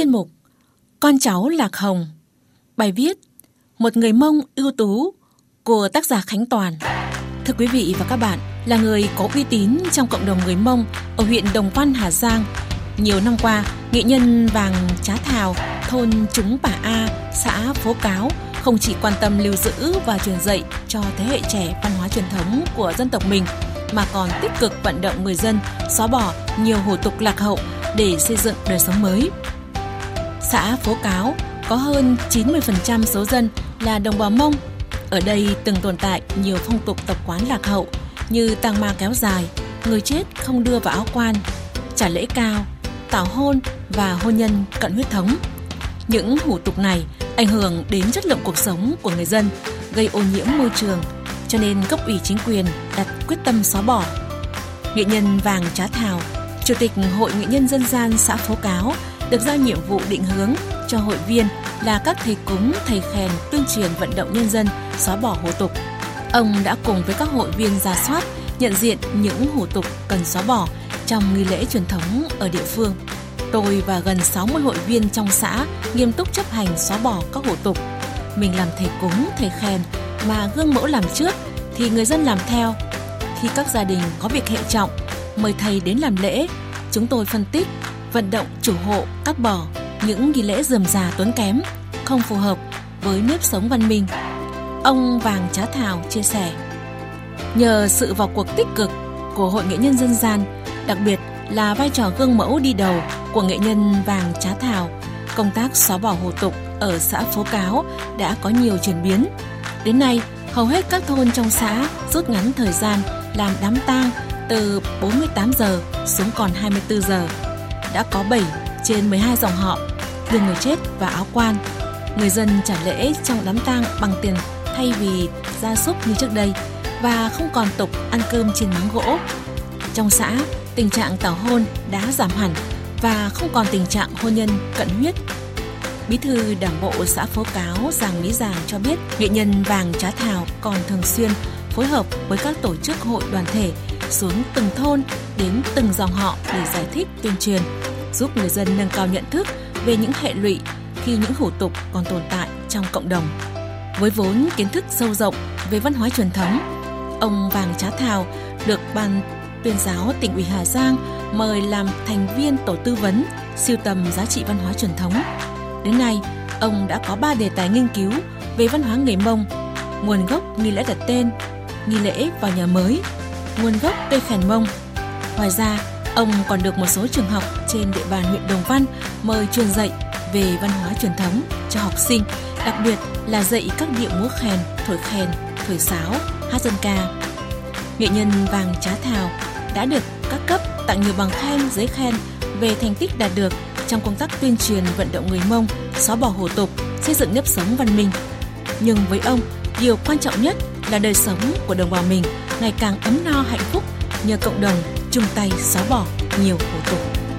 Chuyên mục Con cháu Lạc Hồng Bài viết Một người Mông ưu tú của tác giả Khánh Toàn Thưa quý vị và các bạn, là người có uy tín trong cộng đồng người Mông ở huyện Đồng Văn, Hà Giang. Nhiều năm qua, nghệ nhân Vàng Trá Thảo, thôn Chúng Bà A, xã Phố Cáo không chỉ quan tâm lưu giữ và truyền dạy cho thế hệ trẻ văn hóa truyền thống của dân tộc mình, mà còn tích cực vận động người dân xóa bỏ nhiều hủ tục lạc hậu để xây dựng đời sống mới. Xã Phố Cáo có hơn 90% số dân là đồng bào Mông. Ở đây từng tồn tại nhiều phong tục tập quán lạc hậu như tang ma kéo dài, người chết không đưa vào áo quan, trả lễ cao, tảo hôn và hôn nhân cận huyết thống. Những hủ tục này ảnh hưởng đến chất lượng cuộc sống của người dân, gây ô nhiễm môi trường, cho nên cấp ủy chính quyền đặt quyết tâm xóa bỏ. Nghệ nhân Vàng Trá Thảo, Chủ tịch Hội Nghệ nhân Dân gian xã Phố Cáo được giao nhiệm vụ định hướng cho hội viên là các thầy cúng, thầy khèn tuyên truyền vận động nhân dân xóa bỏ hủ tục. Ông đã cùng với các hội viên ra soát, nhận diện những hủ tục cần xóa bỏ trong nghi lễ truyền thống ở địa phương. Tôi và gần 60 hội viên trong xã nghiêm túc chấp hành xóa bỏ các hủ tục. Mình làm thầy cúng, thầy khèn mà gương mẫu làm trước thì người dân làm theo. Khi các gia đình có việc hệ trọng, mời thầy đến làm lễ, chúng tôi phân tích, vận động chủ hộ cắt bỏ những nghi lễ dườm già tốn kém, không phù hợp với nếp sống văn minh. Ông Vàng Trá Thảo chia sẻ, nhờ sự vào cuộc tích cực của Hội Nghệ nhân Dân gian, đặc biệt là vai trò gương mẫu đi đầu của nghệ nhân Vàng Trá Thảo, công tác xóa bỏ hủ tục ở xã Phố Cáo đã có nhiều chuyển biến. Đến nay, hầu hết các thôn trong xã rút ngắn thời gian làm đám tang từ 48 giờ xuống còn 24 giờ. Đã có 7 trên 12 dòng họ đưa người chết và áo quan. Người dân trả lễ trong đám tang bằng tiền thay vì gia súc như trước đây và không còn tục ăn cơm trên máng gỗ. Trong xã, tình trạng tảo hôn đã giảm hẳn và không còn tình trạng hôn nhân cận huyết. Bí thư Đảng bộ xã Phố Cáo Giàng Mỹ Giàng cho biết nghệ nhân Vàng Trá Thảo còn thường xuyên phối hợp với các tổ chức hội đoàn thể xuống từng thôn đến từng dòng họ để giải thích tuyên truyền, giúp người dân nâng cao nhận thức về những hệ lụy khi những hủ tục còn tồn tại trong cộng đồng. Với vốn kiến thức sâu rộng về văn hóa truyền thống, ông Vàng Trá Thảo được ban tuyên giáo tỉnh ủy Hà Giang mời làm thành viên tổ tư vấn siêu tầm giá trị văn hóa truyền thống. Đến nay, ông đã có 3 đề tài nghiên cứu về văn hóa người Mông, nguồn gốc nghi lễ đặt tên, nghi lễ vào nhà mới, nguồn gốc cây khèn Mông. Ngoài ra, ông còn được một số trường học trên địa bàn huyện Đồng Văn mời truyền dạy về văn hóa truyền thống cho học sinh, đặc biệt là dạy các điệu múa khèn, thổi khèn, thổi sáo, hát dân ca. Nghệ nhân Vàng Trá Thảo đã được các cấp tặng nhiều bằng khen, giấy khen về thành tích đạt được trong công tác tuyên truyền vận động người Mông xóa bỏ hủ tục, xây dựng nếp sống văn minh. Nhưng với ông, điều quan trọng nhất là đời sống của đồng bào mình ngày càng ấm no hạnh phúc nhờ cộng đồng chung tay xóa bỏ nhiều khổ tục.